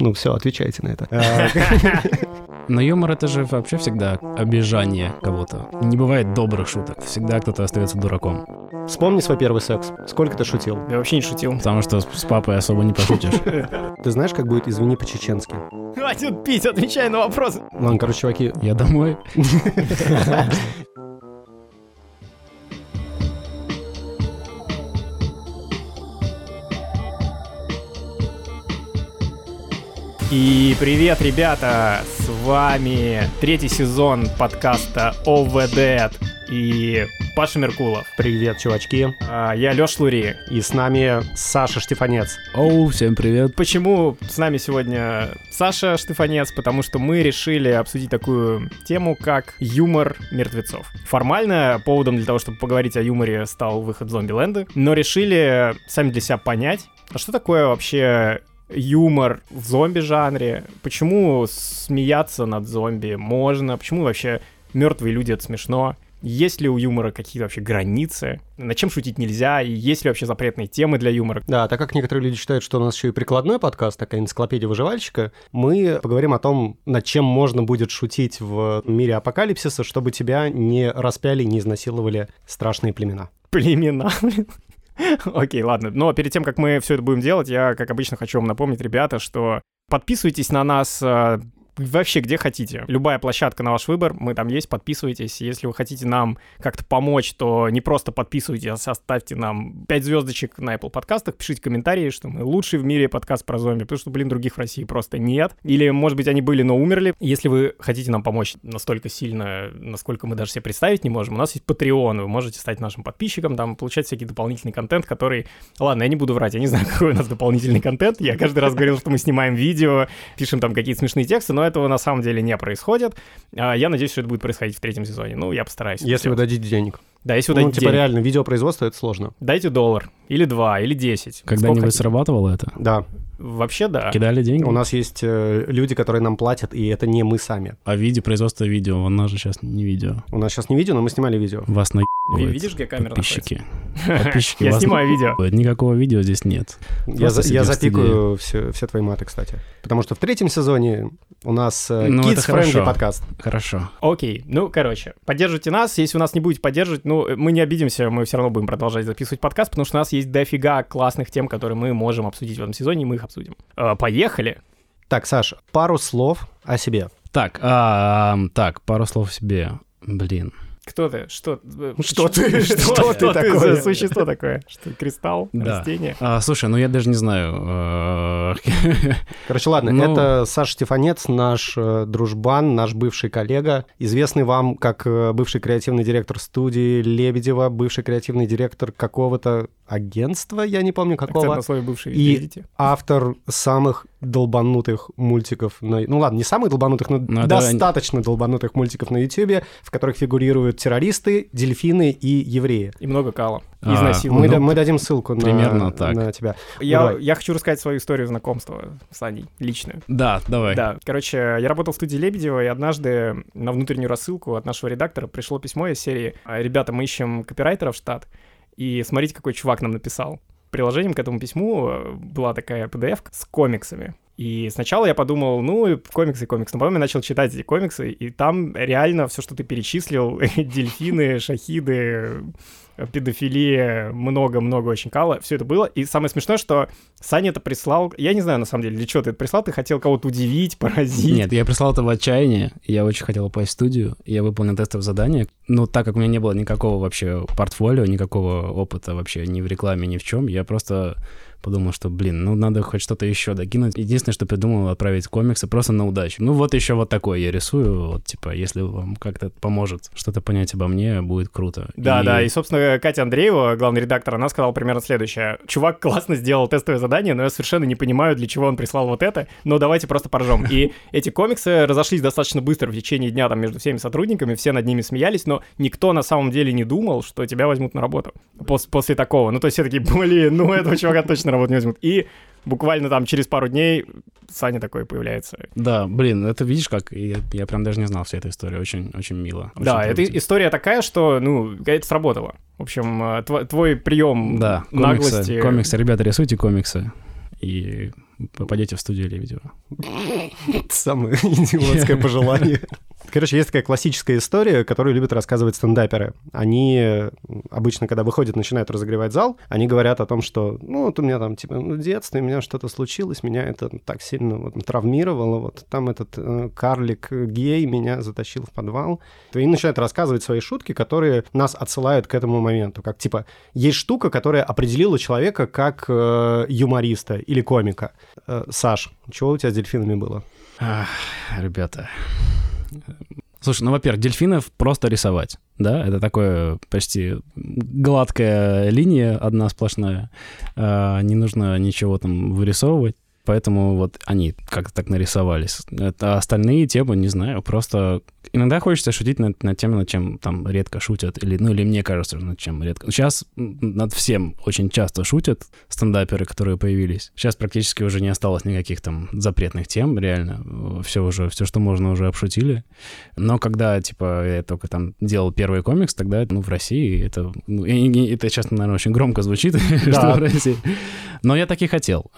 Ну все, отвечайте на это. Но юмор это же вообще всегда обижание кого-то. Не бывает добрых шуток. Всегда кто-то остается дураком. Вспомни свой первый секс. Сколько ты шутил? Я вообще не шутил. Потому что с папой особо не пошутишь. Ты знаешь, как будет «извини по-чеченски»? Хватит пить, отвечай на вопрос. Ладно, короче, чуваки, Я домой. И привет, ребята! С вами третий сезон подкаста ОВД и Паша Меркулов. привет, чувачки. А, Я Лёш Лури. И с нами Саша Штефанец. Оу, всем привет. Почему с нами сегодня Саша Штефанец? Потому что мы решили обсудить такую тему, как юмор мертвецов. Формально поводом для того, чтобы поговорить о юморе, стал выход Зомби-ленда, но решили сами для себя понять, а что такое вообще юмор в зомби-жанре? Почему смеяться над зомби можно? Почему вообще мертвые люди это смешно? Есть ли у юмора какие-то вообще границы? Над чем шутить нельзя? И есть ли вообще запретные темы для юмора? Да, так как некоторые люди считают, что у нас еще и прикладной подкаст, такая энциклопедия выживальщика, мы поговорим о том, над чем можно будет шутить в мире апокалипсиса, чтобы тебя не распяли, не изнасиловали страшные племена. Племена, блин. Окей, ладно. Но перед тем, как мы все это будем делать, я, как обычно, хочу вам напомнить, ребята, что подписывайтесь на нас э, вообще где хотите. Любая площадка на ваш выбор, мы там есть, подписывайтесь. Если вы хотите нам как-то помочь, то не просто подписывайтесь, а ставьте нам 5 звездочек на Apple подкастах, пишите комментарии, что мы лучший в мире подкаст про зомби, потому что, блин, других в России просто нет. Или, может быть, они были, но умерли. Если вы хотите нам помочь настолько сильно, насколько мы даже себе представить не можем, у нас есть Patreon, вы можете стать нашим подписчиком, там получать всякий дополнительный контент, который... Ладно, я не буду врать, я не знаю, какой у нас дополнительный контент. Я каждый раз говорил, что мы снимаем видео, пишем там какие-то смешные тексты, но этого на самом деле не происходит. А, Я надеюсь, что это будет происходить в третьем сезоне. Ну, я постараюсь. Если вы дадите денег. Да, если вы Ну, типа денег. реально, видеопроизводство — это сложно. Дайте доллар, или два, или десять. Когда-нибудь срабатывало это? Да, Вообще, да. Кидали деньги? у нас есть э, люди, которые нам платят, и это не мы сами. А видео, производство видео, у нас же сейчас не видео. У нас сейчас не видео, но мы снимали видео. Вас на Ви- Видишь, где камера подписчики. Подписчики Я снимаю видео. Никакого видео здесь нет. Я, запикаю все, твои маты, кстати. Потому что в третьем сезоне у нас э, Ну, это kids-friendly хорошо. подкаст. Хорошо. Окей, ну, короче, поддерживайте нас. Если вы нас не будете поддерживать, ну, мы не обидимся, мы все равно будем продолжать записывать подкаст, потому что у нас есть дофига классных тем, которые мы можем обсудить в этом сезоне, и мы их обсудим. Э, Поехали! Так, Саш, пару слов о себе. Так, а, так, пару слов себе. Блин. Кто ты? Что? э, Что ты? Что, Что ты что ты такое? за существо такое? Что, кристалл? Да. Растение? А, слушай, ну я даже не знаю. э, Короче, ладно, Ну- это Саша Стефанец, наш э, дружбан, наш бывший коллега, известный вам как бывший креативный директор студии Лебедева, бывший креативный директор какого-то агентства, я не помню Акцент какого, на слове бывший, И- видите? автор самых долбанутых мультиков на... Ну ладно, не самых долбанутых, но Ну, это- достаточно долбанутых мультиков на Ютубе, в которых фигурируют террористы, дельфины и евреи. И много кала. А, Изнасилования. Мы, Ну, да- мы дадим ссылку на, примерно так. на тебя. Я, давай. я хочу рассказать свою историю знакомства с Аней, личную. Да, давай. Да, короче, я работал в студии Лебедева, и однажды на внутреннюю рассылку от нашего редактора пришло письмо из серии «А, «Ребята, мы ищем копирайтера в штат, и смотрите, какой чувак нам написал». Приложением к этому письму э, была такая PDF с комиксами. И сначала я подумал, ну, комиксы, комиксы. Но потом я начал читать эти комиксы, и там реально все, что ты перечислил, дельфины, шахиды, педофилия, много-много очень кала, все это было. И самое смешное, что Саня это прислал, я не знаю на самом деле, для чего ты это прислал, ты хотел кого-то удивить, поразить. Нет, я прислал это в отчаянии. Я очень хотел попасть в студию. Я выполнил тестовое задание. Но так как у меня не было никакого вообще портфолио, никакого опыта вообще ни в рекламе, ни в чем, я просто подумал, что, блин, ну надо хоть что-то еще докинуть. Единственное, что придумал, отправить комиксы просто на удачу. Ну вот еще вот такой я рисую. Вот, типа, если вам как-то поможет что-то понять обо мне, будет круто. Да, да, и, собственно, Катя Андреева, главный редактор, она сказала примерно следующее. Чувак классно сделал тестовое задание, но я совершенно не понимаю, для чего он прислал вот это, но давайте просто поржем. И эти комиксы разошлись достаточно быстро в течение дня там между всеми сотрудниками, все над ними смеялись, но никто на самом деле не думал, что тебя возьмут на работу пос- после такого. Ну, то есть все такие, блин, ну этого чувака точно на работу не возьмут. И буквально там через пару дней Саня такой появляется. Да, блин, это видишь как? Я, я прям даже не знал всей этой истории. Очень, очень мило. очень да, эта история такая, что, ну, это сработало. В общем, э, тво- твой прием Да, наглости... комиксы, комиксы. Ребята, рисуйте комиксы. и попадете в студию Лебедева. Самое идиотское пожелание. Короче, есть такая классическая история, которую любят рассказывать стендаперы. Они обычно, когда выходят, начинают разогревать зал, они говорят о том, что, ну, вот у меня там, типа, ну, в детстве у меня что-то случилось, меня это так сильно вот, травмировало, вот там этот э, карлик гей меня затащил в подвал. И начинают рассказывать свои шутки, которые нас отсылают к этому моменту. Как, типа, есть штука, которая определила человека как э, юмориста или комика. Э, Саш, чего у тебя с дельфинами было? Ах, ребята, Слушай, ну, во-первых, дельфинов просто рисовать, да, это такое почти гладкая линия, одна сплошная, а, не нужно ничего там вырисовывать, поэтому вот они как-то так нарисовались. Это остальные темы, не знаю, просто иногда хочется шутить над, над тем, над чем там редко шутят, или, ну, или мне кажется, над чем редко. Сейчас над всем очень часто шутят стендаперы, которые появились. Сейчас практически уже не осталось никаких там запретных тем, реально. Все уже, все, что можно, уже обшутили. Но когда, типа, я только там делал первый комикс, тогда, ну, в России это... Ну, это сейчас, наверное, очень громко звучит, что в России. Но я таки хотел.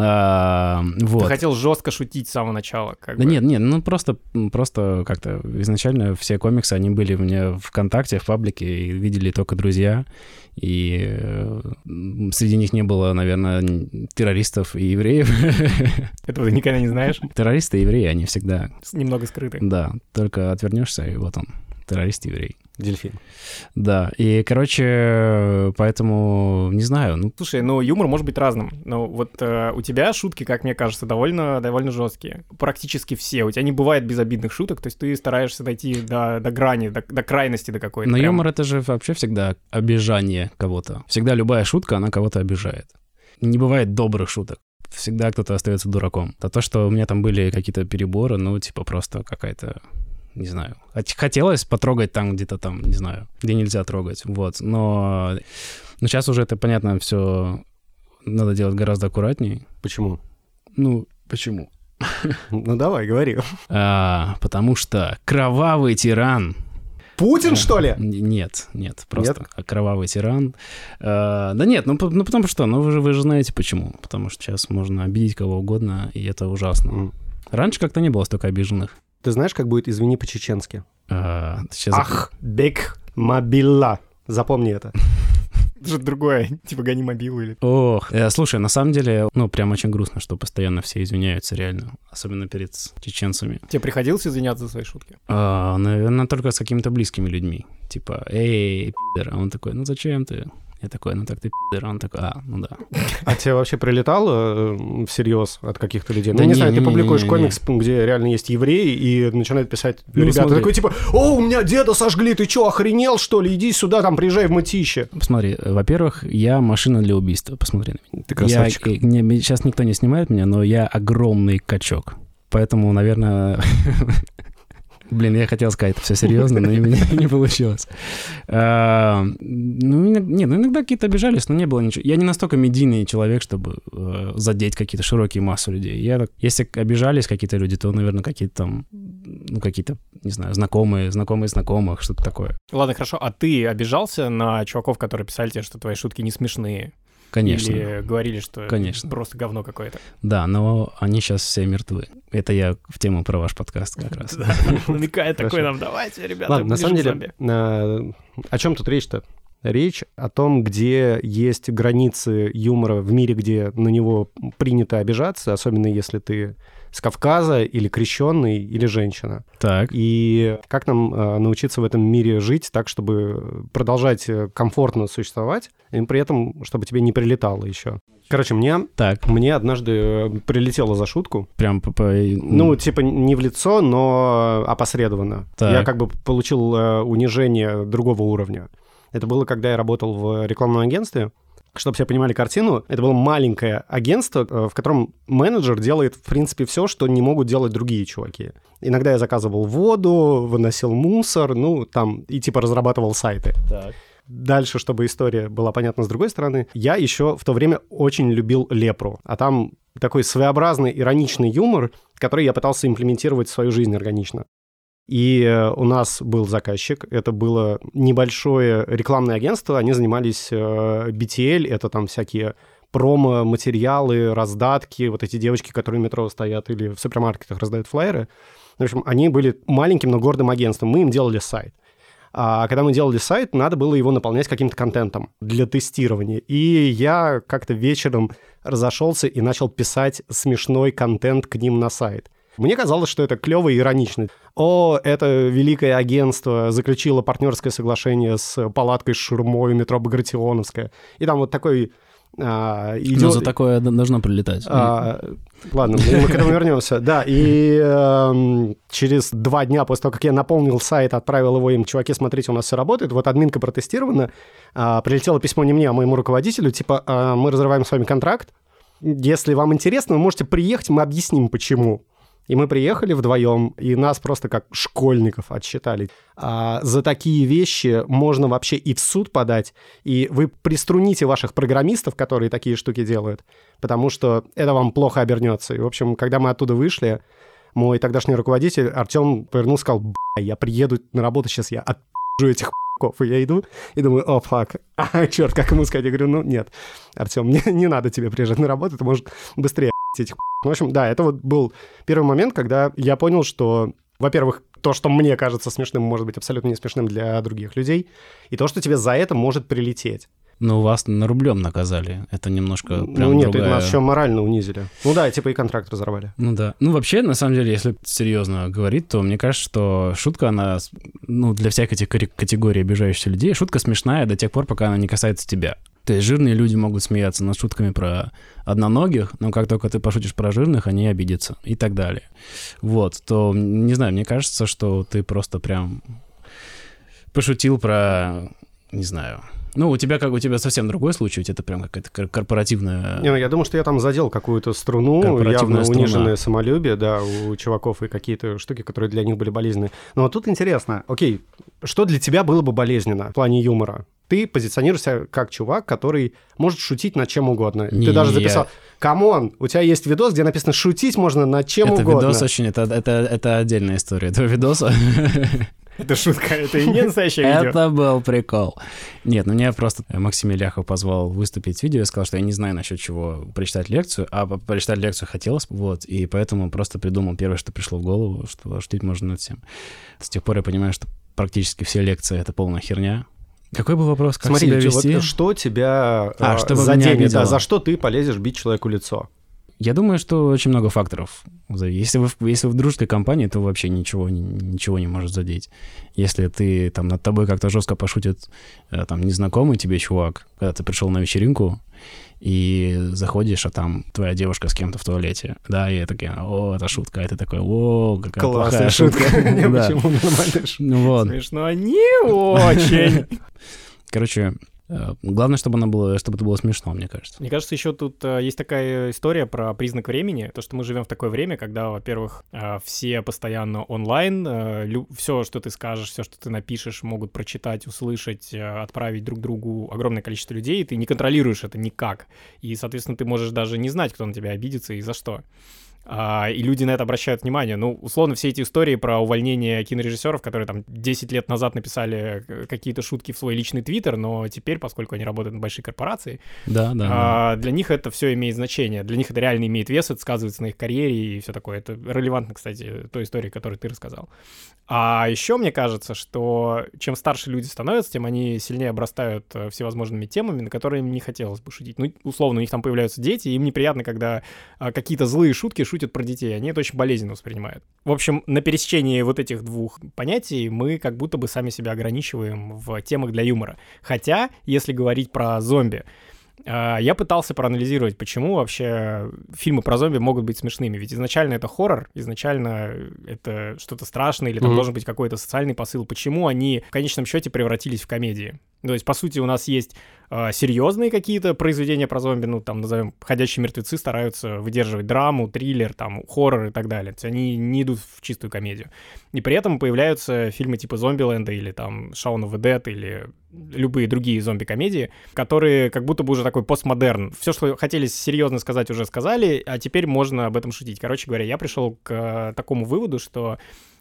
Вот. Ты хотел жестко шутить с самого начала. Как да бы. нет, нет, ну просто, просто как-то изначально все комиксы, они были у меня ВКонтакте, в паблике, и видели только друзья. И э, среди них не было, наверное, террористов и евреев. Этого ты никогда не знаешь? Террористы и евреи, они всегда... Немного скрыты. Да, только отвернешься, и вот он, террорист-еврей. Дельфин. Да, и, короче, поэтому, не знаю, ну... Слушай, ну, юмор может быть разным. Но вот э, у тебя шутки, как мне кажется, довольно, довольно жесткие. Практически все. У тебя не бывает безобидных шуток, то есть ты стараешься дойти до, до грани, до, до крайности до какой-то. Но прям. юмор — это же вообще всегда обижание кого-то. Всегда любая шутка, она кого-то обижает. Не бывает добрых шуток всегда кто-то остается дураком. А то, что у меня там были какие-то переборы, ну, типа просто какая-то не знаю. Хотелось потрогать там где-то там, не знаю, где нельзя трогать, вот. Но, но сейчас уже это, понятно, все надо делать гораздо аккуратнее. Почему? Ну, почему? Ну давай, говори. А, потому что кровавый тиран Путин, что ли? Нет, нет, просто нет? кровавый тиран. А, да нет, ну, ну потому что, ну вы же, вы же знаете почему. Потому что сейчас можно обидеть кого угодно, и это ужасно. Mm. Раньше как-то не было столько обиженных. Ты знаешь, как будет «извини» по-чеченски? А, Ах, бек мобила. Запомни это. Это же другое, типа гони мобилу или... Ох, э, слушай, на самом деле, ну, прям очень грустно, что постоянно все извиняются, реально. Особенно перед чеченцами. Тебе приходилось извиняться за свои шутки? А, наверное, только с какими-то близкими людьми. Типа, эй, пидор. А он такой, ну зачем ты? Я такой, ну так ты пидор. Он такой, а, ну да. А тебе вообще прилетало э, всерьез от каких-то людей? Да ну, не, не, знаю, не, ты не, публикуешь не, не. комикс, где реально есть евреи, и начинают писать Ну, ребята смотри. такой, типа, о, у меня деда сожгли, ты чё, охренел, что ли? Иди сюда, там, приезжай в мытище. Посмотри, э, во-первых, я машина для убийства, посмотри на меня. Ты красавчик. Я, э, не, сейчас никто не снимает меня, но я огромный качок. Поэтому, наверное... Блин, я хотел сказать это все серьезно, но у меня не получилось. А, Ну, иног- не, ну иногда какие-то обижались, но не было ничего. Я не настолько медийный человек, чтобы э, задеть какие-то широкие массы людей. Если обижались какие-то люди, то, наверное, какие-то там, ну, какие-то, не знаю, знакомые, знакомые знакомых, что-то такое. Ладно, хорошо. А ты обижался на чуваков, которые писали тебе, что твои шутки не смешные? Конечно. Или говорили, что Конечно. просто говно какое-то? Да, но они сейчас все мертвы. Это я в тему про ваш подкаст как раз. Намекает такой нам, давайте, ребята, Ладно, на самом деле, зомби». на- о чем тут речь-то? Речь о том, где есть границы юмора в мире, где на него принято обижаться, особенно если ты с Кавказа или крещенный, или женщина. Так. И как нам э, научиться в этом мире жить так, чтобы продолжать э, комфортно существовать, и при этом, чтобы тебе не прилетало еще. Короче, мне, Так, мне однажды э, прилетело за шутку. прям по... по- Ну, типа не в лицо, но опосредованно. Так. Я как бы получил э, унижение другого уровня. Это было, когда я работал в рекламном агентстве. Чтобы все понимали картину, это было маленькое агентство, э, в котором менеджер делает, в принципе, все, что не могут делать другие чуваки. Иногда я заказывал воду, выносил мусор, ну, там, и типа разрабатывал сайты. Так. Дальше, чтобы история была понятна с другой стороны, я еще в то время очень любил лепру. А там такой своеобразный ироничный юмор, который я пытался имплементировать в свою жизнь органично. И э, у нас был заказчик, это было небольшое рекламное агентство, они занимались э, BTL, это там всякие промо-материалы, раздатки, вот эти девочки, которые в метро стоят или в супермаркетах раздают флайеры. В общем, они были маленьким, но гордым агентством. Мы им делали сайт. А когда мы делали сайт, надо было его наполнять каким-то контентом для тестирования. И я как-то вечером разошелся и начал писать смешной контент к ним на сайт. Мне казалось, что это клево и иронично. О, это великое агентство заключило партнерское соглашение с палаткой с шурмой метро Багратионовская. И там вот такой а, идет... Но за такое должно прилетать. А, ладно, мы к этому вернемся. Да, и э, через два дня после того, как я наполнил сайт, отправил его им, чуваки, смотрите, у нас все работает, вот админка протестирована, э, прилетело письмо не мне, а моему руководителю, типа, э, мы разрываем с вами контракт, если вам интересно, вы можете приехать, мы объясним, почему. И мы приехали вдвоем, и нас просто как школьников отсчитали. А за такие вещи можно вообще и в суд подать, и вы приструните ваших программистов, которые такие штуки делают, потому что это вам плохо обернется. И, в общем, когда мы оттуда вышли, мой тогдашний руководитель Артем повернулся и сказал, я приеду на работу сейчас, я отпи***жу этих и я иду и думаю, о, фак, а, черт, как ему сказать? Я говорю, ну, нет, Артем, не, не надо тебе приезжать на работу, ты можешь быстрее этих в общем, да, это вот был первый момент, когда я понял, что, во-первых, то, что мне кажется смешным, может быть абсолютно не смешным для других людей, и то, что тебе за это может прилететь. Но вас на рублем наказали. Это немножко ну, прям Ну нет, другая... нас еще морально унизили. Ну да, типа и контракт разорвали. Ну да. Ну вообще, на самом деле, если серьезно говорить, то мне кажется, что шутка, она, ну, для всех этих категорий обижающихся людей, шутка смешная до тех пор, пока она не касается тебя. То есть жирные люди могут смеяться над шутками про одноногих, но как только ты пошутишь про жирных, они обидятся и так далее. Вот, то, не знаю, мне кажется, что ты просто прям пошутил про, не знаю, ну, у тебя как у тебя совсем другой случай, у тебя это прям какая-то корпоративная... Не, ну, я думаю, что я там задел какую-то струну, явно струна. униженное самолюбие, да, у чуваков и какие-то штуки, которые для них были болезненны. Но вот тут интересно, окей, что для тебя было бы болезненно в плане юмора? Ты позиционируешься как чувак, который может шутить над чем угодно. Не, ты даже записал, come on, у тебя есть видос, где написано «шутить можно над чем это угодно». Это видос очень, это, это, это отдельная история этого видоса. Это шутка, это и не настоящее видео. Это был прикол. Нет, ну мне просто Максим Иляхов позвал выступить в видео, я сказал, что я не знаю насчет чего прочитать лекцию, а прочитать лекцию хотелось, вот, и поэтому просто придумал первое, что пришло в голову, что шутить можно над всем. С тех пор я понимаю, что практически все лекции — это полная херня, какой был вопрос? Как Смотри, себя вести? Вот что тебя а, э, заденет, да, за что ты полезешь бить человеку лицо? Я думаю, что очень много факторов. Если вы, если вы в дружеской компании, то вообще ничего, ничего не может задеть. Если ты там над тобой как-то жестко пошутит э, там незнакомый тебе чувак, когда ты пришел на вечеринку, и заходишь, а там твоя девушка с кем-то в туалете, да, и я такой, о, это шутка, а ты такой, о, какая Классная плохая шутка. Почему нормальная Смешно не очень. Короче, главное, чтобы, она было, чтобы это было смешно, мне кажется. Мне кажется, еще тут э, есть такая история про признак времени, то, что мы живем в такое время, когда, во-первых, э, все постоянно онлайн, э, все, что ты скажешь, все, что ты напишешь, могут прочитать, услышать, э, отправить друг другу огромное количество людей, и ты не контролируешь это никак. И, соответственно, ты можешь даже не знать, кто на тебя обидится и за что. А, и люди на это обращают внимание. Ну, условно, все эти истории про увольнение кинорежиссеров, которые там 10 лет назад написали э, какие-то шутки в свой личный твиттер, но теперь, поскольку они работают на большие корпорации, да, да, а, для них это все имеет значение. Для них это реально имеет вес, это сказывается на их карьере и все такое. Это релевантно, кстати, той истории, которую ты рассказал. А еще мне кажется, что чем старше люди становятся, тем они сильнее обрастают э, всевозможными темами, на которые им не хотелось бы шутить. Ну, условно, у них там появляются дети, и им неприятно, когда а, какие-то злые шутки шутят про детей, они это очень болезненно воспринимают. В общем, на пересечении вот этих двух понятий мы как будто бы сами себя ограничиваем в темах для юмора. Хотя, если говорить про зомби, а, я пытался проанализировать, почему вообще фильмы про зомби могут быть смешными. Ведь изначально это хоррор, изначально это что-то страшное, или там mm-hmm. должен быть какой-то социальный посыл. Почему они в конечном счете превратились в комедии? То есть, по сути, у нас есть э, серьезные какие-то произведения про зомби, ну, там, назовем, «Ходячие мертвецы» стараются выдерживать драму, триллер, там, хоррор и так далее. То есть они не идут в чистую комедию. И при этом появляются фильмы типа «Зомбиленда» или там «Shaun of the Dead» или любые другие зомби-комедии, которые как будто бы уже такой постмодерн. Все, что хотели серьезно сказать, уже сказали, а теперь можно об этом шутить. Короче говоря, я пришел к такому выводу, что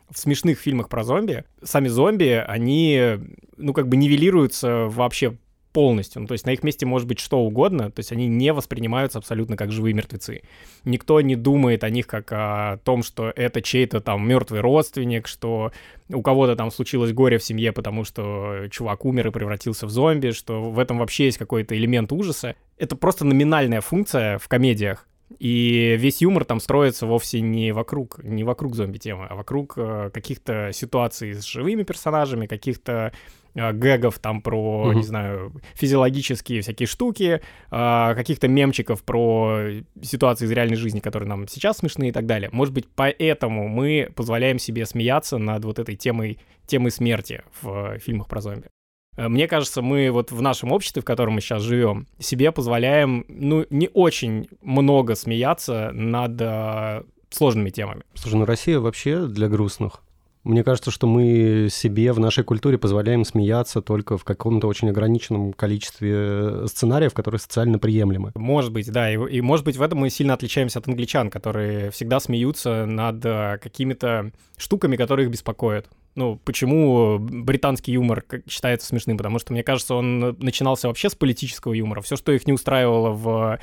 в смешных фильмах про зомби, сами зомби, они, ну, как бы нивелируются вообще полностью. Ну, то есть на их месте может быть что угодно, то есть они не воспринимаются абсолютно как живые мертвецы. Никто не думает о них как о том, что это чей-то там мертвый родственник, что у кого-то там случилось горе в семье, потому что чувак умер и превратился в зомби, что в этом вообще есть какой-то элемент ужаса. Это просто номинальная функция в комедиях. И весь юмор там строится вовсе не вокруг, не вокруг зомби-темы, а вокруг э, каких-то ситуаций с живыми персонажами, каких-то гэгов там про, Мгм. не знаю, физиологические всякие штуки, э, каких-то мемчиков про ситуации из реальной жизни, которые нам сейчас смешны и так далее. Может быть, поэтому мы позволяем себе смеяться над вот этой темой, темой смерти в э, фильмах про зомби. Э, Мне кажется, мы вот в нашем обществе, в котором мы сейчас живем, себе позволяем, ну, не очень много смеяться над э, сложными темами. Слушай, ну Россия вообще для грустных. Мне кажется, что мы себе в нашей культуре позволяем смеяться только в каком-то очень ограниченном количестве сценариев, которые социально приемлемы. Может быть, да, и, и может быть в этом мы сильно отличаемся от англичан, которые всегда смеются над э, какими-то штуками, которые их беспокоят. Ну, почему британский юмор считается смешным? Потому что, мне кажется, он начинался вообще с политического юмора. Все, что их не устраивало в э,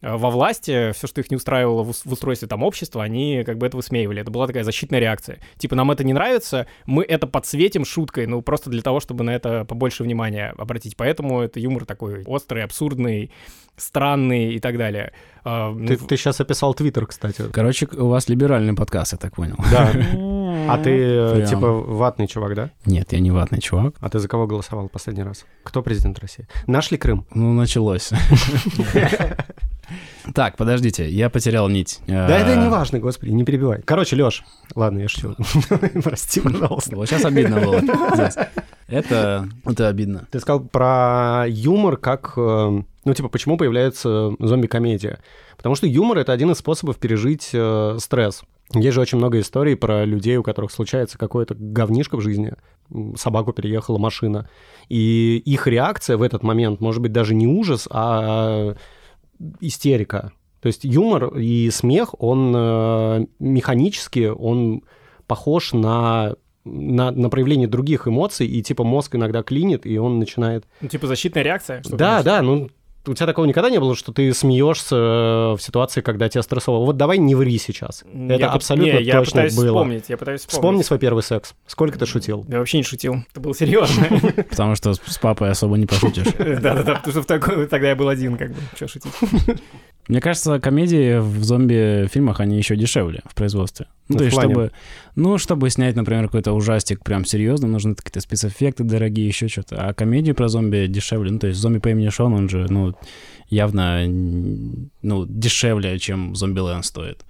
во власти, все, что их не устраивало в, ус- в устройстве там общества, они как бы это высмеивали. Это была такая защитная реакция. Типа, нам это не нравится, мы это подсветим шуткой, ну, просто для того, чтобы на это побольше внимания обратить. Поэтому это юмор такой острый, абсурдный, странный и так далее. А, ну, Ты, ты сейчас описал Твиттер, кстати. Короче, у вас либеральный подкаст, я так понял. Да. А ты, э, Прям. типа, ватный чувак, да? Нет, я не ватный чувак. А ты за кого голосовал последний раз? Кто президент России? Наш ли Крым? Ну, началось. Так, подождите, я потерял нить. Да это не важно, господи, не перебивай. Короче, Лёш, ладно, я шучу. Прости, пожалуйста. Вот сейчас обидно было. Это, это обидно. Ты сказал про юмор как... э, Ну, типа, почему появляется зомби-комедия? Потому что юмор — это один из способов пережить э, стресс. Есть же очень много историй про людей, у которых случается какое-то говнишко в жизни, собаку переехала машина, и их реакция в этот момент может быть даже не ужас, а истерика. То есть юмор и смех, он э, механически, он похож на, на, на проявление других эмоций, и типа мозг иногда клинит, и он начинает... ну, типа защитная реакция? Да, да, ну у тебя такого никогда не было, что ты смеешься э, в ситуации, когда тебя стрессово. Вот давай не ври сейчас. Это я абсолютно не, я точно пытаюсь было. вспомнить, я пытаюсь вспомнить. Вспомни свой первый секс. Сколько ты шутил? Я вообще не шутил. Это было серьезно. Потому что с папой особо не пошутишь. Да-да-да, потому что в такой- тогда я был один, как бы. Че шутить? Мне кажется, комедии в зомби-фильмах, они еще дешевле в производстве. Ну, Ну, то есть, плане? чтобы, ну, чтобы снять, например, какой-то ужастик прям серьезно, нужны какие-то спецэффекты дорогие, еще что-то. А комедии про зомби дешевле. Ну, то есть, зомби по имени Шон, он же, ну, явно, ну, дешевле, чем Зомбиленд стоит,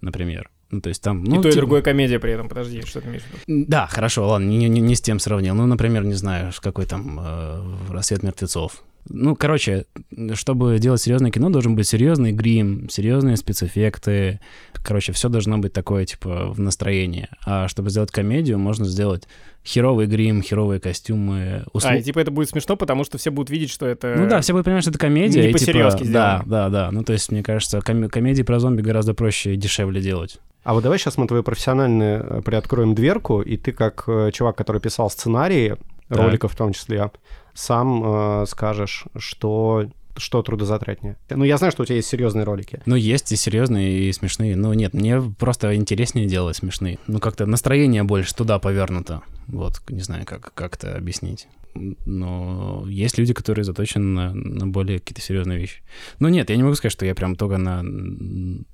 например. Ну, то есть там... Ну, И то, и типа- другое комедия при этом. Подожди, что ты имеешь в виду? Да, хорошо, ладно, не, не- не с тем сравнил. Ну, например, не знаю, какой там э, «Рассвет мертвецов». Ну, короче, чтобы делать серьезное кино, должен быть серьезный грим, серьезные спецэффекты. Короче, все должно быть такое, типа, в настроении. А чтобы сделать комедию, можно сделать херовый грим, херовые костюмы. услу- А, и типа это будет смешно, потому что все будут видеть, что это... Ну да, все будут понимать, что это комедия. не и, типа, по-серьезки Да, сделано. да, да. Ну, то есть, мне кажется, коме- комедии про зомби гораздо проще и дешевле делать. А вот давай сейчас мы твою профессиональную э, приоткроем дверку, и ты как э, чувак, который писал сценарии, Так. роликов в том числе, сам э, скажешь, что что трудозатратнее. Ну, я знаю, что у тебя есть серьезные ролики. Ну, есть и серьезные, и смешные. Ну, нет, мне просто интереснее делать смешные. Ну, как-то настроение больше туда повернуто. Вот, не знаю, как, как это объяснить. Но есть люди, которые заточены на, на более какие-то серьезные вещи. Ну, нет, я не могу сказать, что я прям только на, на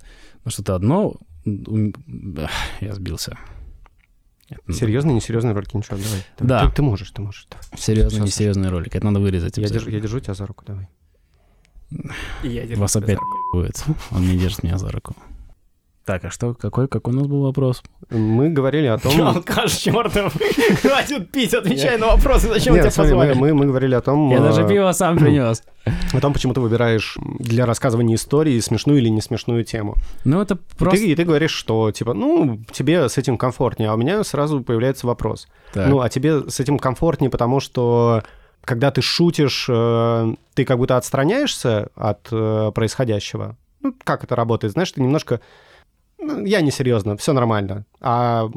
что-то одно... Я сбился. Серьезные, несерьезные ролики, ничего, давай. давай. Да. Ты, ты можешь, ты можешь. давай. Серьезный, Всё, несерьезный ролик. Это надо вырезать. Я держу, я держу тебя за руку, давай. Я держу Вас опять за руку. будет. Он не держит меня за руку. Так, а что, какой, какой у нас был вопрос? Мы говорили о том... Алкаш чертов. Хватит пить, отвечай на вопросы, зачем Нет, тебя позвали? мы, мы говорили о том, Я э, даже пиво сам принес. о том, почему ты выбираешь для рассказывания истории смешную или не смешную тему. Ну, это И просто... ты, и ты говоришь, что, типа, ну, тебе с этим комфортнее, а у меня сразу появляется вопрос. Так. Ну, а тебе с этим комфортнее, потому что когда ты шутишь, э, ты как будто отстраняешься от э, происходящего. Ну, как это работает? Знаешь, ты немножко... ну, я не серьезно, все нормально. А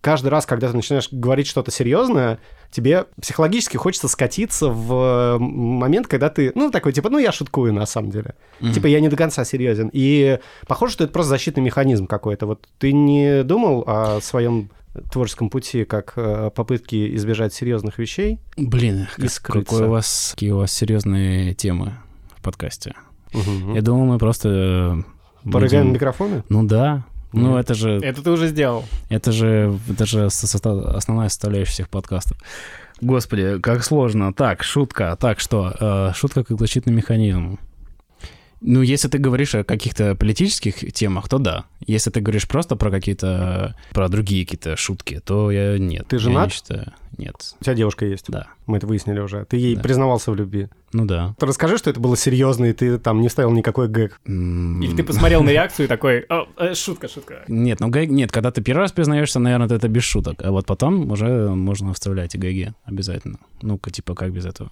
каждый раз, когда ты начинаешь говорить что-то серьезное, тебе психологически хочется скатиться в момент, когда ты, ну, такой, типа, ну, я шуткую на самом деле. Мгм. Типа, я не до конца серьезен. И похоже, что это просто защитный механизм какой-то. Вот ты не думал о своем творческом пути как э, попытки избежать серьезных вещей? Блин, И скрыться. какой у вас, какие у вас серьезные темы в подкасте. Мгм. Я думал, мы просто... э, Порыгаем будем- микрофоны? Ну да. Ну, это же, Это ты уже сделал. это же, это же основная составляющая всех подкастов. Господи, как сложно. Так, шутка. Так, что? Э, шутка как защитный механизм. Ну, если ты говоришь о каких-то политических темах, то да. Если ты говоришь просто про какие-то, про другие какие-то шутки, то я нет. Ты я женат? не считаю. Нет. У тебя девушка есть? Да. Мы это выяснили уже. Ты ей Да. признавался в любви. Ну да. Ты расскажи, что это было серьезно, и ты там не ставил никакой гэг. Или ты посмотрел на реакцию и такой, «О, э, шутка, шутка. Нет, ну гэг... нет, когда ты первый раз признаешься, наверное, это без шуток. А вот потом уже можно вставлять и гэги обязательно. Ну-ка, типа, как без этого?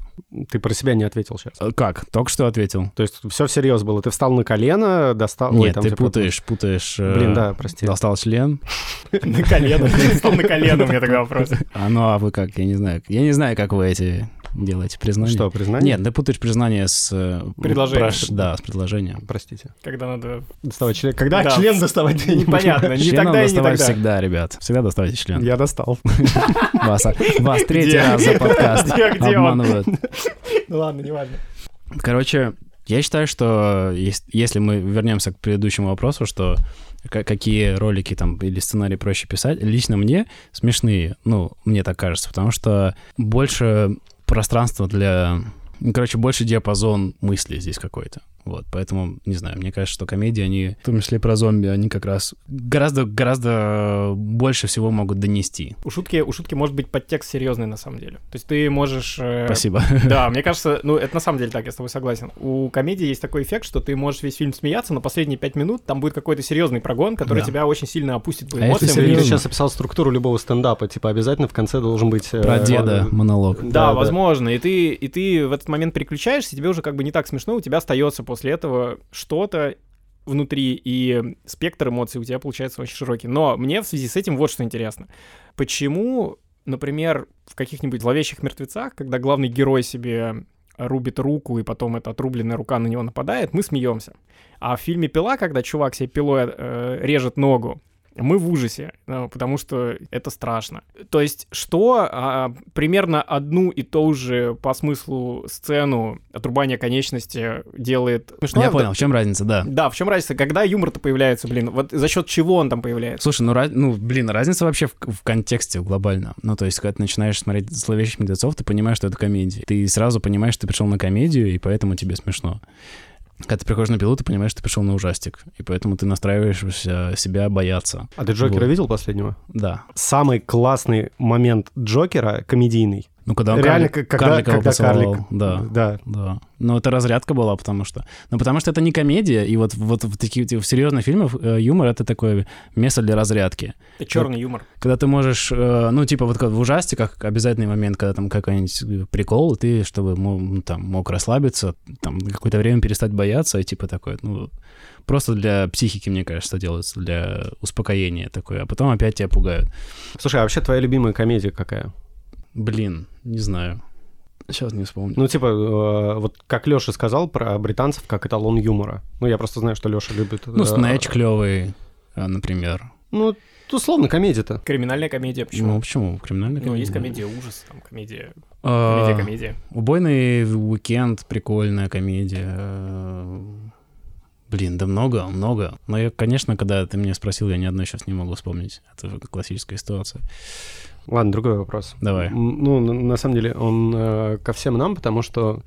Ты про себя не ответил сейчас. Э, Как? Только что ответил. То есть все всерьез было. Ты встал на колено, достал... Нет, ты путаешь, путаешь... э, Блин, да, прости. Достал член. На колено. Стал на колено, у меня тогда вопрос. А ну а вы как? Я не знаю. Я не знаю, как вы эти делаете признания. Что, признание? Нет, ты путаешь признание с... э, Предложением. прош- Да, с предложением. Простите. Когда надо... Доставать член. Когда Да. член доставать? Непонятно. Не тогда и не доставать тогда. всегда, ребят. Всегда доставайте член. Я достал. Вас, вас третий Где? раз за подкаст Где, где он? обманывают. Ну ладно, не важно. Короче, я считаю, что ес- если мы вернемся к предыдущему вопросу, что какие ролики там или сценарии проще писать, лично мне смешные, ну, мне так кажется, потому что больше пространства для... ну, Короче, больше диапазон мысли здесь какой-то. Вот, поэтому, не знаю, мне кажется, что комедии, они, в том числе про зомби, они как раз гораздо, гораздо больше всего могут донести. У шутки, у шутки может быть подтекст серьезный на самом деле. То есть ты можешь... э, Спасибо. Да, мне кажется, ну это на самом деле так, я с тобой согласен. У комедии есть такой эффект, что ты можешь весь фильм смеяться, но последние пять минут там будет какой-то серьезный прогон, который Да. тебя очень сильно опустит по А если эмоциям. Ты серьезно? сейчас описал структуру любого стендапа. Типа обязательно в конце должен быть... э, Про деда э, монолог. Да, Да, да. возможно. И ты, и ты в этот момент переключаешься, тебе уже как бы не так смешно, у тебя остается после этого что-то внутри, и спектр эмоций у тебя получается очень широкий. Но мне в связи с этим вот что интересно. Почему, например, в каких-нибудь зловещих мертвецах, когда главный герой себе рубит руку, и потом эта отрубленная рука на него нападает, мы смеемся. А в фильме «Пила», когда чувак себе пилой э, режет ногу, мы в ужасе, э, потому что это страшно. То есть, что а, примерно одну и ту же по смыслу сцену отрубания конечности делает... Смешно, Я да? понял, в чем разница, да. Да, в чем разница? Когда юмор-то появляется, блин? Вот за счет чего он там появляется? Слушай, ну, раз- ну блин, разница вообще в, в контексте глобально. Ну, то есть, когда ты начинаешь смотреть «Зловещих мертвецов», ты понимаешь, что это комедия. Ты сразу понимаешь, что ты пришел на комедию, и поэтому тебе смешно. Когда ты приходишь на пилу, ты понимаешь, что ты пришел на ужастик, и поэтому ты настраиваешься себя бояться. А ты Джокера Вот. видел последнего? Да. Самый классный момент Джокера комедийный. Ну, когда он Реально, карлик- когда, карликова когда поцеловал. карлик... Да, Да. да. Но это разрядка была, потому что... Ну, потому что это не комедия, и вот, вот в таких в серьезных фильмах э, юмор — это такое место для разрядки. Это черный юмор. Когда ты можешь, э, ну, типа вот в ужастиках, обязательный момент, когда там какой-нибудь прикол, и ты, чтобы ну, там мог расслабиться, там какое-то время перестать бояться, и типа такое, ну, просто для психики, мне кажется, делается, для успокоения такое, а потом опять тебя пугают. Слушай, а вообще твоя любимая комедия какая? Блин, не знаю. Сейчас не вспомню. Ну, типа, э, вот как Леша сказал про британцев как эталон юмора. Ну, я просто знаю, что Леша любит... Ну, э, Снэч клевый, э, например. Ну, условно, комедия-то. Криминальная комедия, Ну, почему? почему? Криминальная Ну, есть комедия. комедия ужас, там комедия... А, Комедия-комедия. Убойный уикенд, прикольная комедия. Блин, да много, много. Но я, конечно, когда ты меня спросил, я ни одной сейчас не могу вспомнить. Это классическая ситуация. Ладно, другой вопрос. Давай. Ну, на, на самом деле, он э, ко всем нам, потому что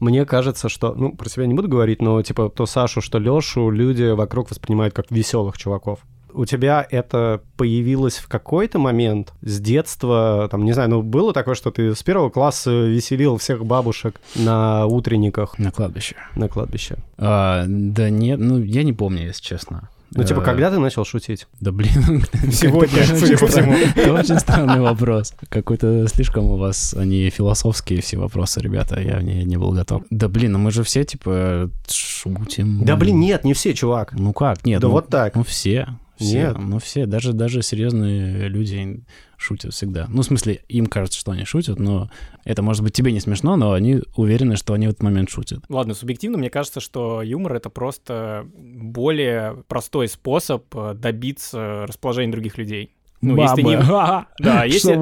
мне кажется, что, ну, про себя не буду говорить, но типа то Сашу, что Лешу люди вокруг воспринимают как веселых чуваков. У тебя это появилось в какой-то момент с детства, там, не знаю, ну, было такое, что ты с первого класса веселил всех бабушек на утренниках На кладбище. на кладбище? А, да нет, ну, я не помню, если честно. Ну, типа, Э, когда ты начал шутить? Да блин. Сегодня, судя по очень всему. Это очень странный вопрос. Какой-то слишком у вас они философские все вопросы, ребята. Я не, не был готов. Да блин, ну мы же все, типа, шутим. Да, блин, нет, не все, чувак. Ну как? Нет, Да ну, вот так. Ну все. Все, Нет. ну все, даже, даже серьезные люди шутят всегда. Ну, в смысле, им кажется, что они шутят, но это, может быть, тебе не смешно, но они уверены, что они в этот момент шутят. Ладно, субъективно, мне кажется, что юмор — это просто более простой способ э, добиться расположения других людей. Ну, если ты не... Да, если...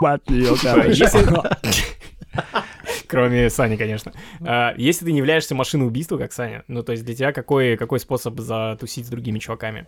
Если- Кроме Сани, конечно. А, Если ты не являешься машиной убийства, как Саня, ну, то есть для тебя какой, какой способ затусить с другими чуваками?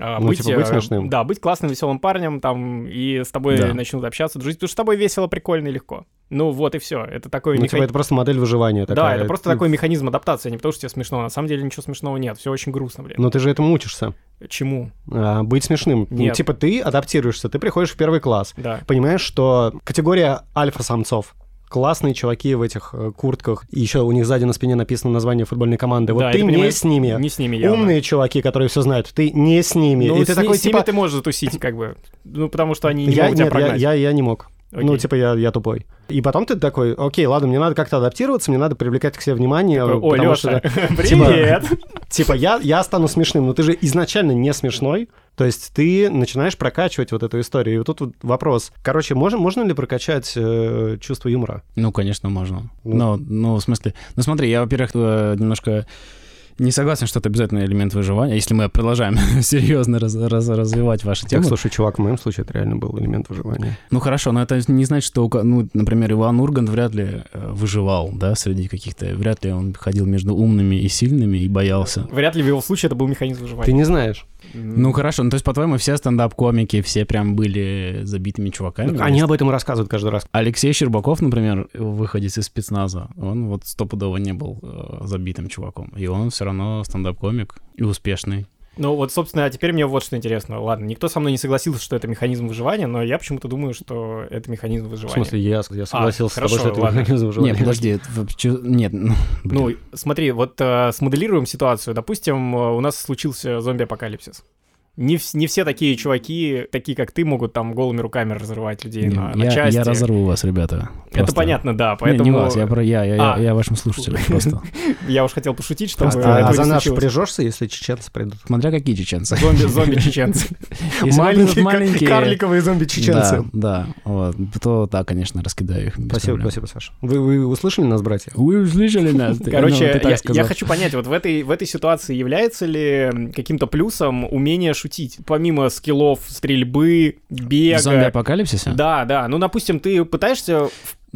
А, Ну, типа, быть э, смешным. Да, быть классным, веселым парнем, там, и с тобой Да. начнут общаться, дружить, потому что с тобой весело, прикольно и легко. Ну, вот и все. Это такой Ну, меха- типа, это просто модель выживания Да, такая. это просто Ты- такой механизм адаптации, не потому что тебе смешно. На самом деле ничего смешного нет, все очень грустно, блин. Но ты же этому учишься. Чему? А, быть смешным. Ну, Нет. типа, ты адаптируешься, ты приходишь в первый класс. Да. Понимаешь, что категория альфа-самцов, классные чуваки в этих э, куртках, и еще у них сзади на спине написано название футбольной команды. Вот Да, ты не понимаешь, с ними. Не с ними явно. Умные чуваки, которые все знают, ты не с ними. Ну, и ты с, такой, с ними типа... ты можешь затусить, как бы. Ну, потому что они не я, могут тебя нет, я, прогнать. я, я не мог. Ну, Окей. типа, я, я тупой. И потом ты такой, окей, ладно, мне надо как-то адаптироваться, мне надо привлекать к себе внимание. Такой, О, потому Лёша, что, привет! типа, я, я стану смешным, но ты же изначально не смешной. То есть ты начинаешь прокачивать вот эту историю. И вот тут вот вопрос. Короче, можем, можно ли прокачать э, чувство юмора? Ну, конечно, можно. Ну. Но, ну, в смысле... Ну, смотри, я, во-первых, э, немножко не согласен, что это обязательно элемент выживания, если мы продолжаем серьезно раз- раз- развивать ваши Так, темы. слушай, чувак, в моем случае это реально был элемент выживания. Ну хорошо, но это не значит, что, ну, например, Иван Ургант вряд ли э, выживал, да, среди каких-то, вряд ли он ходил между умными и сильными и боялся. Вряд ли в его случае это был механизм Ты выживания. не знаешь. Ну хорошо, ну то есть, по-твоему, все стендап-комики, все прям были забитыми чуваками? Они об этом рассказывают каждый раз. Алексей Щербаков, например, выходец из спецназа, он вот стопудово не был э, забитым чуваком. И он все равно стендап-комик и успешный. Ну вот, собственно, а теперь мне вот что интересно. Ладно, никто со мной не согласился, что это механизм выживания, но я почему-то думаю, что это механизм В выживания. смысле, я, я согласился с тобой, хорошо, что это ладно. механизм выживания. Нет, подожди, это вообще- нет, ну. Ну, смотри, вот э, смоделируем ситуацию. Допустим, э, у нас случился зомби-апокалипсис. Не, вс- не все такие чуваки, такие как ты, могут там голыми руками разрывать людей Не, на, на я, части. я разорву вас, ребята. Это Просто. понятно, да, Не, поэтому Не, вас, я, про, я, я, я- А. я вашим слушателям просто. я уж хотел пошутить, чтобы А, не за нас прижешься, если чеченцы придут? Смотря какие чеченцы. Зомби, зомби-чеченцы. Маленькие, карликовые зомби-чеченцы. Да, да, вот, то да, конечно, раскидаю их. Спасибо, спасибо, Саша. Вы, вы услышали нас, братья? Вы услышали нас? Короче, ну, я, я хочу понять, вот в этой, в этой ситуации является ли каким-то плюсом умение шутить? Помимо скиллов стрельбы, В бега. зомби-апокалипсисе? Да, да. Ну, допустим, ты пытаешься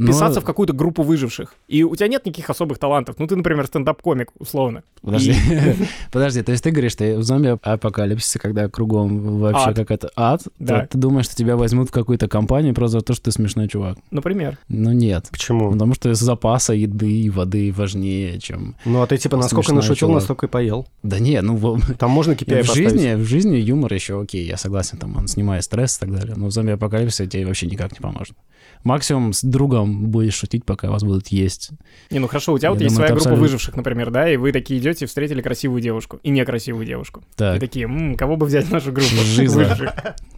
Вписаться в какую-то группу выживших, и у тебя нет никаких особых талантов. Ну, ты, например, стендап-комик, условно. Подожди, подожди, то есть ты говоришь, что в зомби-апокалипсисе, когда кругом вообще Ад. какой-то ад, Да. ты думаешь, что тебя возьмут в какую-то компанию просто за то, что ты смешной чувак. Например. Ну нет. Почему? Потому что запаса еды и воды важнее, чем... Ну, а ты типа насколько нашутил, чувак. настолько и поел. Да не, ну Там можно KPI в жизни, в жизни юмор еще окей, я согласен, там он снимает стресс и так далее, но в зомби-апокалипсисе тебе вообще никак не поможет. Максимум с другом будешь шутить, пока вас будут есть. Не, ну хорошо, у тебя Я вот есть думаю, своя это группа абсолютно- выживших, например, да, и вы такие идете, встретили красивую девушку и некрасивую девушку. И Так, такие, «М, кого бы взять в нашу группу? Жиза. выживших?»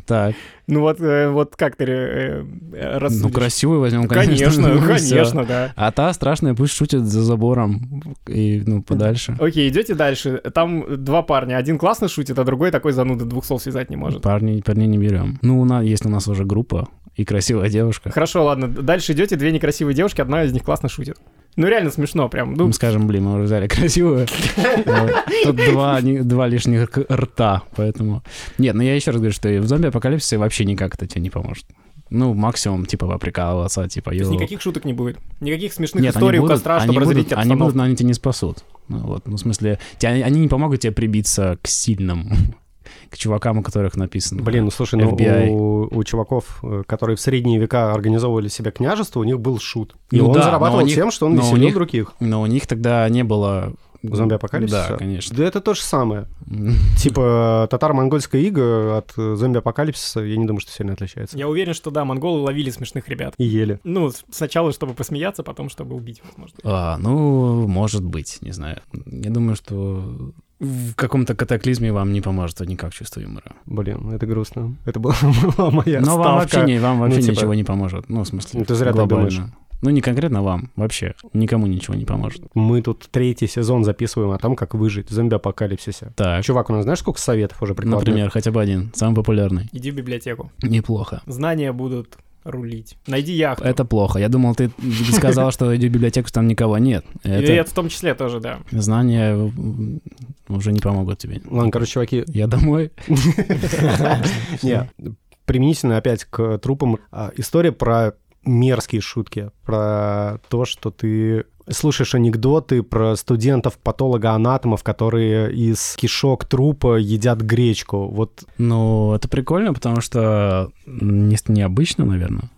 так. Ну вот, э, вот как ты э, э, Ну, рассудишь? красивую возьмем, Конечно, Ну, всё. конечно, да. А та страшная пусть шутит за забором и, ну, подальше. Окей, идете дальше. Там два парня. Один классно шутит, а другой такой зануда двух слов связать не может. Парни, парней не берем. Ну, у нас, если у нас уже группа и красивая девушка, Хорошо, ладно. Дальше идете, две некрасивые девушки, одна из них классно шутит. Ну, реально смешно прям. Ну, скажем, блин, мы уже взяли красивую. Тут два, два лишних рта, поэтому... Нет, ну я еще раз говорю, что в зомби-апокалипсисе вообще никак это тебе не поможет. Ну, максимум, типа, поприкалываться, типа, то есть никаких шуток не будет. Никаких смешных Нет, историй у костра, чтобы разрядить будут, они будут, обстановку. но они тебя не спасут. Ну, вот, ну, в смысле, тебя, они не помогут тебе прибиться к сильным, к чувакам, у которых написано. Блин, ну слушай, ну FBI. у, у чуваков, э, которые в средние века организовывали себе княжество, у них был шут. И Ну он да, зарабатывал них- тем, что он веселил них- других. Но у них тогда не было... Зомби-апокалипсиса? Да, конечно. Да это то же самое. Типа татаро-монгольская ига от э, зомби-апокалипсиса, я не думаю, что сильно отличается. Я уверен, что да, монголы ловили смешных ребят. И ели. Ну, сначала, чтобы посмеяться, потом, чтобы убить, возможно. А, ну, может быть, не знаю. Я думаю, что в каком-то катаклизме вам не поможет никак чувство юмора. Блин, это грустно. Это была, была моя Но вам ставка. вообще, не, вам вообще Ну, типа- ничего не поможет. Ну, в смысле, Ну, ты зря так глобально. думаешь. Ну, не конкретно вам, вообще. Никому ничего не поможет. Мы тут третий сезон записываем о том, как выжить в зомби-апокалипсисе. Так, Чувак, у нас знаешь, сколько советов уже прикладывает? например, хотя бы один, самый популярный. Иди в библиотеку. Неплохо. Знания будут рулить. Найди яхту. Это плохо. Я думал, ты сказал, что иди в библиотеку, там никого нет. И Это это в том числе тоже, да. знания уже не помогут тебе. Ладно, короче, чуваки, Я домой. Не, применительно опять к трупам. а, История про мерзкие шутки, про то, что ты слушаешь анекдоты про студентов-патологоанатомов, которые из кишок трупа едят гречку. Вот Ну, это прикольно, потому что не, необычно, наверное.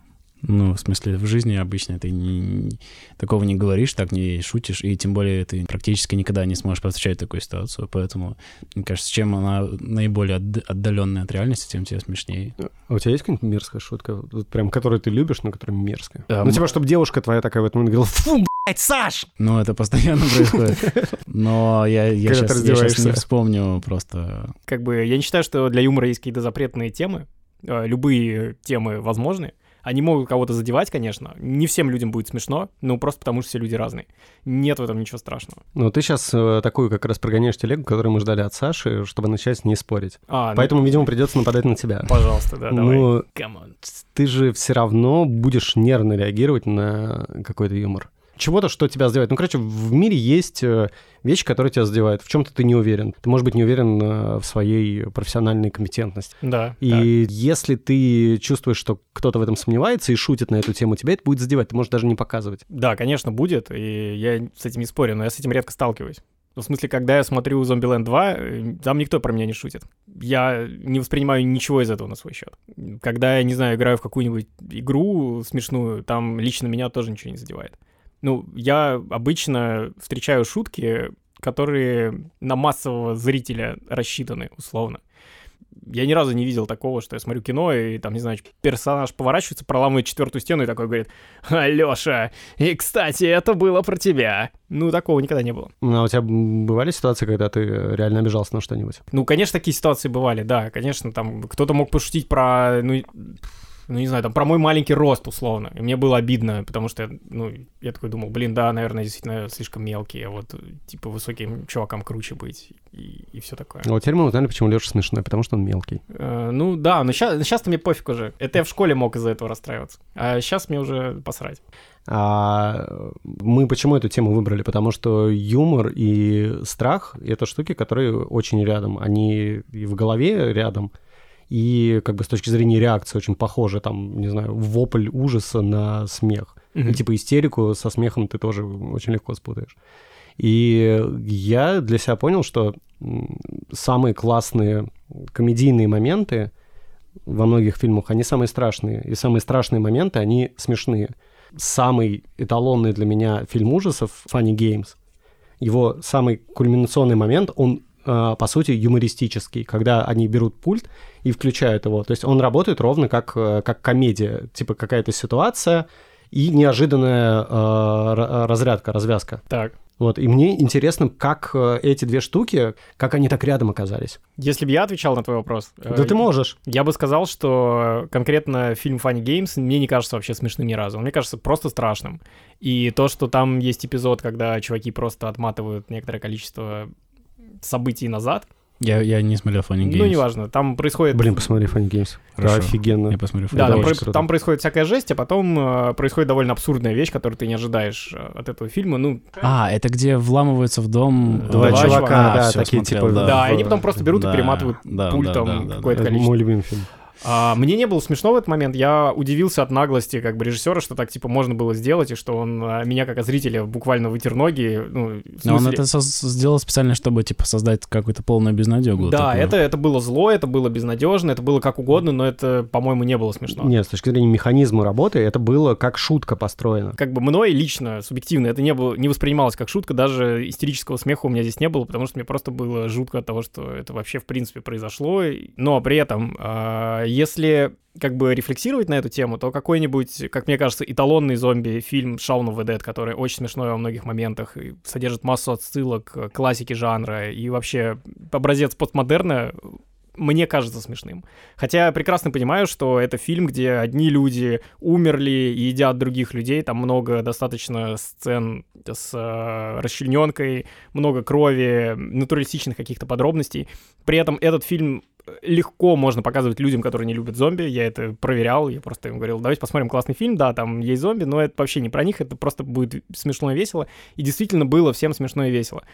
Ну, в смысле, в жизни обычно ты не, такого не говоришь, так не шутишь, и тем более ты практически никогда не сможешь повстречать такую ситуацию. Поэтому, мне кажется, чем она наиболее отд- отдаленная от реальности, тем тебе смешнее. а у тебя есть какая-нибудь мерзкая шутка, вот прям которую ты любишь, но которая мерзкая? А, ну, типа, чтобы девушка твоя такая в этот момент говорила, фу, блядь, Саш! Ну, это постоянно происходит. Но я, я, Когда ты сейчас, не раздеваешься. вспомню просто... Как бы я не считаю, что для юмора есть какие-то запретные темы. Э, Любые темы возможны. Они могут кого-то задевать, конечно. Не всем людям будет смешно, но просто потому, что все люди разные. Нет в этом ничего страшного. Ну, ты сейчас такую как раз прогоняешь телегу, которую мы ждали от Саши, чтобы начать не спорить. А, ну, Поэтому, видимо, придется нападать на тебя. пожалуйста, да, давай. Ну, ты же все равно будешь нервно реагировать на какой-то юмор. Чего-то, что тебя задевает. Ну, короче, в мире есть э, вещи, которые тебя задевают. В чем-то ты не уверен. Ты, может быть, не уверен э, в своей профессиональной компетентности. Да. И если ты чувствуешь, что кто-то в этом сомневается и шутит на эту тему, тебя это будет задевать. Ты можешь даже не показывать. Да, конечно, будет, и я с этим не спорю, но я с этим редко сталкиваюсь. Ну, в смысле, когда я смотрю Zombieland 2, э, там никто про меня не шутит. Я не воспринимаю ничего из этого на свой счет. Когда я, не знаю, играю в какую-нибудь игру смешную, там лично меня тоже ничего не задевает. Ну, я обычно встречаю шутки, которые на массового зрителя рассчитаны, условно. Я ни разу не видел такого, что я смотрю кино, и там, не знаю, персонаж поворачивается, проламывает четвертую стену и такой говорит, Алёша, и, кстати, это было про тебя. Ну, такого никогда не было. Ну, А у тебя бывали ситуации, когда ты реально обижался на что-нибудь? Ну, конечно, такие ситуации бывали, да, конечно, там кто-то мог пошутить про, ну, ну, не знаю, там, про мой маленький рост, условно. И мне было обидно, потому что, ну, я такой думал, блин, да, наверное, действительно слишком мелкий, а вот, типа, высоким чувакам круче быть и, и все такое. А вот теперь мы узнали, почему Леша смешной, потому что он мелкий. Э, ну, да, но сейчас, мне пофиг уже. Это я в школе мог из-за этого расстраиваться. А сейчас мне уже посрать. А мы почему эту тему выбрали? Потому что юмор и страх — это штуки, которые очень рядом. Они и в голове рядом, и как бы с точки зрения реакции очень похожи. Там, не знаю, вопль ужаса на смех. И типа истерику со смехом ты тоже очень легко спутаешь. И я для себя понял, что самые классные комедийные моменты во многих фильмах, они самые страшные. И самые страшные моменты, они смешные. Самый эталонный для меня фильм ужасов Funny Games. Его самый кульминационный момент, он по сути юмористический, когда они берут пульт и включают его. То есть он работает ровно как, э, как комедия. Типа какая-то ситуация и неожиданная э, ра- разрядка, развязка. Так. Вот, и мне интересно, как э, эти две штуки, как они так рядом оказались. Если бы я отвечал на твой вопрос... э, Да ты можешь. Я бы сказал, что конкретно фильм Funny Games мне не кажется вообще смешным ни разу. Мне кажется просто страшным. И то, что там есть эпизод, когда чуваки просто отматывают некоторое количество событий назад, Я, я не смотрел Funny Games. ну, неважно, там происходит... Блин, посмотри Funny Games. Да, Хорошо. офигенно. Я посмотрю Да, Funny там, очень про- там происходит всякая жесть, а потом э, происходит довольно абсурдная вещь, которую ты не ожидаешь э, от этого фильма. Ну, А, это где вламываются в дом... Два Два чувака, чувака, да, такие смотрел, типа... да. да, в- и они потом просто берут Да, и перематывают да, пультом да, да, да, какое-то Это количество. мой любимый фильм. А, мне не было смешно в этот момент. Я удивился от наглости как бы режиссера, что так типа можно было сделать, и что он а, меня как зрителя буквально вытер ноги. Ну, в Но он смысле- это со- сделал специально, чтобы, типа, создать какую-то полную безнадегу. Да, такую. это, это было зло, это было безнадежно, это было как угодно, но это, по-моему, не было смешно. Нет, с точки зрения механизма работы, это было как шутка построена. Как бы мной лично, субъективно, это не, было, не воспринималось как шутка, даже истерического смеха у меня здесь не было, потому что мне просто было жутко от того, что это вообще в принципе произошло. Но при этом, а, если как бы рефлексировать на эту тему, то какой-нибудь, как мне кажется, эталонный зомби-фильм Shaun of the Dead, который очень смешной во многих моментах и содержит массу отсылок к классике жанра и вообще образец постмодерна мне кажется смешным. Хотя я прекрасно понимаю, что это фильм, где одни люди умерли и едят других людей, там много достаточно сцен с э, расчлененкой, много крови, натуралистичных каких-то подробностей. При этом этот фильм легко можно показывать людям, которые не любят зомби. Я это проверял, я просто им говорил, давайте посмотрим классный фильм, да, там есть зомби, но это вообще не про них, это просто будет смешно и весело. И действительно было всем смешно и весело.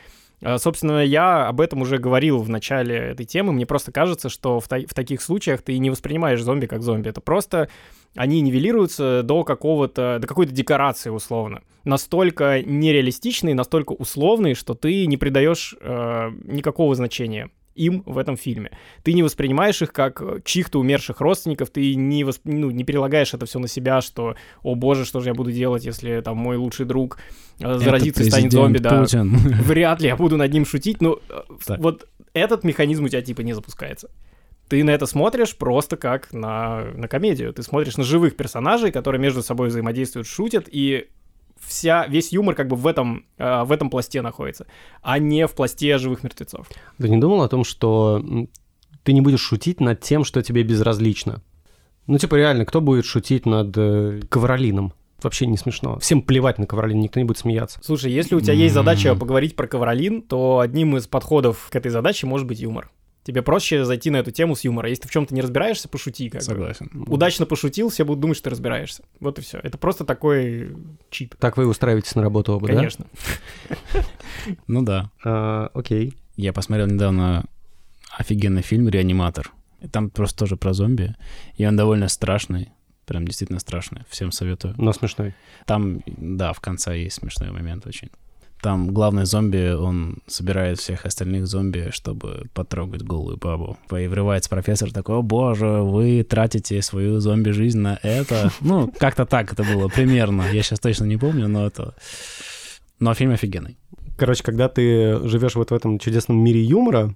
А, собственно, я об этом уже говорил в начале этой темы. Мне просто кажется, что в, та- в таких случаях ты не воспринимаешь зомби как зомби. Это просто они нивелируются до какого-то, до какой-то декорации условно. Настолько нереалистичные, настолько условные, что ты не придаешь э, никакого значения им в этом фильме. Ты не воспринимаешь их как чьих-то умерших родственников, ты не, восп... ну, не перелагаешь это все на себя, что, о боже, что же я буду делать, если там мой лучший друг э, заразится и станет зомби, да. Путин. Вряд ли я буду над ним шутить, но э, Так. вот этот механизм у тебя типа не запускается. Ты на это смотришь просто как на, на комедию. Ты смотришь на живых персонажей, которые между собой взаимодействуют, шутят, и вся, весь юмор как бы в этом, э, в этом пласте находится, а не в пласте живых мертвецов. Ты не думал о том, что ты не будешь шутить над тем, что тебе безразлично? Ну, типа, реально, кто будет шутить над э, ковролином? Вообще не смешно. Всем плевать на ковролин, никто не будет смеяться. Слушай, если у тебя есть задача поговорить про ковролин, то одним из подходов к этой задаче может быть юмор. Тебе проще зайти на эту тему с юмора. Если ты в чем-то не разбираешься, пошути. Как бы. Согласен. Удачно пошутил, все будут думать, что ты разбираешься. Вот и все. Это просто такой чип. Так вы устраиваетесь на работу оба, Конечно. Ну да. А, окей. Я посмотрел недавно офигенный фильм «Реаниматор». Там просто тоже про зомби. И он довольно страшный. Прям действительно страшный. Всем советую. Но смешной. Там, да, в конце есть смешной момент очень. Там главный зомби, он собирает всех остальных зомби, чтобы потрогать голую бабу. И врывается профессор такой, о боже, вы тратите свою зомби-жизнь на это. Ну, как-то так это было примерно. Я сейчас точно не помню, но это... Но фильм офигенный. Короче, когда ты живешь вот в этом чудесном мире юмора,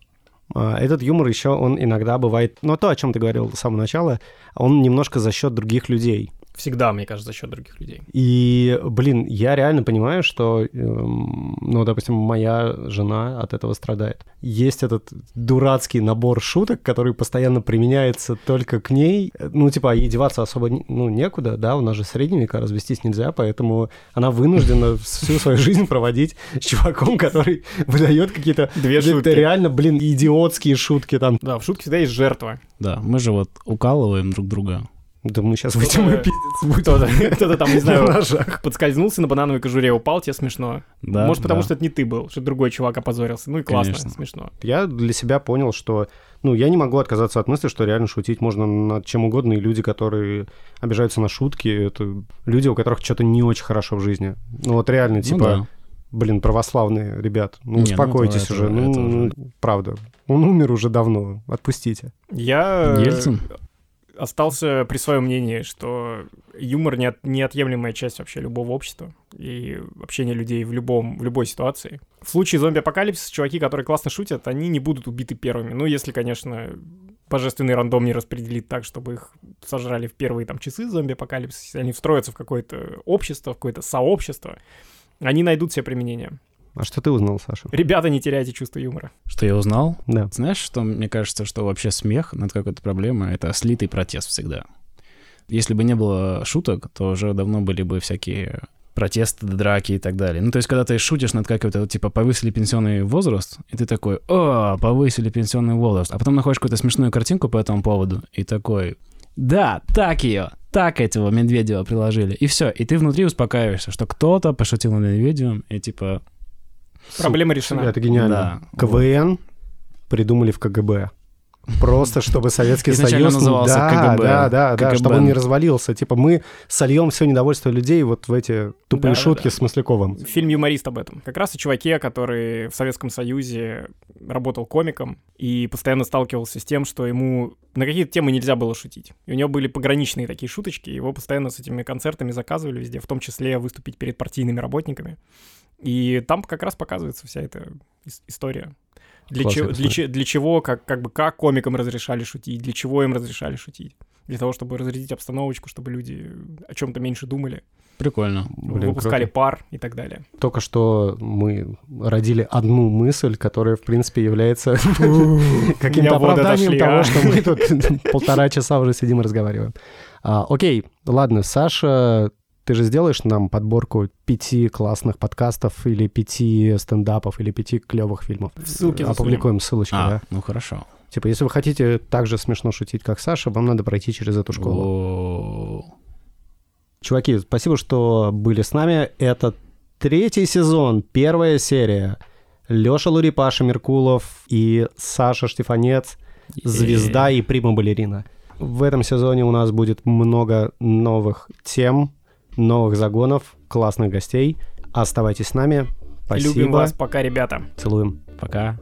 а, этот юмор еще, он иногда бывает, ну, то, о чем ты говорил с самого начала, он немножко за счет других людей. Всегда, мне кажется, за счет других людей. И, блин, я реально понимаю, что, эм, ну, допустим, моя жена от этого страдает. Есть этот дурацкий набор шуток, который постоянно применяется только к ней. Ну, типа, ей деваться особо, ну, некуда, да, у нас же средние века, развестись нельзя, поэтому она вынуждена всю свою жизнь проводить с чуваком, который выдает какие-то Две это шутки. реально, блин, идиотские шутки там. Да, в шутке всегда есть жертва. Да, мы же вот укалываем друг друга. Да мы сейчас выйдем и пиздец Кто-то, кто-то там, не на знаю, ножах. подскользнулся на банановой кожуре, упал, тебе смешно. Да, Может, потому да. что это не ты был, что другой чувак опозорился. Ну и классно, Конечно. смешно. Я для себя понял, что, ну, я не могу отказаться от мысли, что реально шутить можно над чем угодно, и люди, которые обижаются на шутки, это люди, у которых что-то не очень хорошо в жизни. Ну, вот реально, Ну типа, да. блин, православные ребят, ну, Не, ну, успокойтесь это- уже, это- ну, это уже- правда. Он умер уже давно, отпустите. Я Ельцин? Остался при своем мнении, что юмор не неотъемлемая часть вообще любого общества и общения людей в, любом, в любой ситуации. В случае зомби-апокалипсиса чуваки, которые классно шутят, они не будут убиты первыми. Ну, если, конечно, божественный рандом не распределит так, чтобы их сожрали в первые там часы зомби-апокалипсиса, они встроятся в какое-то общество, в какое-то сообщество, они найдут себе применение. А что ты узнал, Саша? Ребята, не теряйте чувство юмора. Что я узнал? Да. Знаешь, что мне кажется, что вообще смех над какой-то проблемой — это слитый протест всегда. Если бы не было шуток, то уже давно были бы всякие протесты, драки и так далее. Ну, то есть, когда ты шутишь над какой-то, типа, повысили пенсионный возраст, и ты такой, о, повысили пенсионный возраст, а потом находишь какую-то смешную картинку по этому поводу, и такой, да, так ее, так этого Медведева приложили, и все, и ты внутри успокаиваешься, что кто-то пошутил над Медведевым, и типа, Проблема решена. Это гениально. Да. КВН придумали в КГБ. Просто чтобы Советский Изначально Союз... назывался да, КГБ. Да, да, да, КГБ. чтобы он не развалился. Типа мы сольем все недовольство людей вот в эти тупые Да, да, шутки да. с Масляковым. Фильм «Юморист» об этом. Как раз о чуваке, который в Советском Союзе работал комиком и постоянно сталкивался с тем, что ему на какие-то темы нельзя было шутить. И у него были пограничные такие шуточки, его постоянно с этими концертами заказывали везде, в том числе выступить перед партийными работниками. И там как раз показывается вся эта ис- история. Для, Классно чего, для, че- для чего, как, как бы, как комикам разрешали шутить, для чего им разрешали шутить. для того, чтобы разрядить обстановочку, чтобы люди о чем-то меньше думали, Прикольно. Блин, выпускали круто. пар и так далее. Только что мы родили одну мысль, которая, в принципе, является каким-то оправданием дошли, того, а. что мы тут полтора часа уже сидим и разговариваем. А, Окей, ладно, Саша, ты же сделаешь нам подборку пяти классных подкастов или пяти стендапов или пяти клевых фильмов? Засунем. Опубликуем ссылочки, А, да? ну хорошо. Типа, если вы хотите так же смешно шутить, как Саша, вам надо пройти через эту школу. Чуваки, спасибо, что были с нами. Это третий сезон, первая серия. Леша Лурипаша Меркулов и Саша Штефанец, звезда и прима-балерина. В этом сезоне у нас будет много новых тем, новых загонов, классных гостей. Оставайтесь с нами. Спасибо. Любим вас, пока, ребята. Целуем. Пока.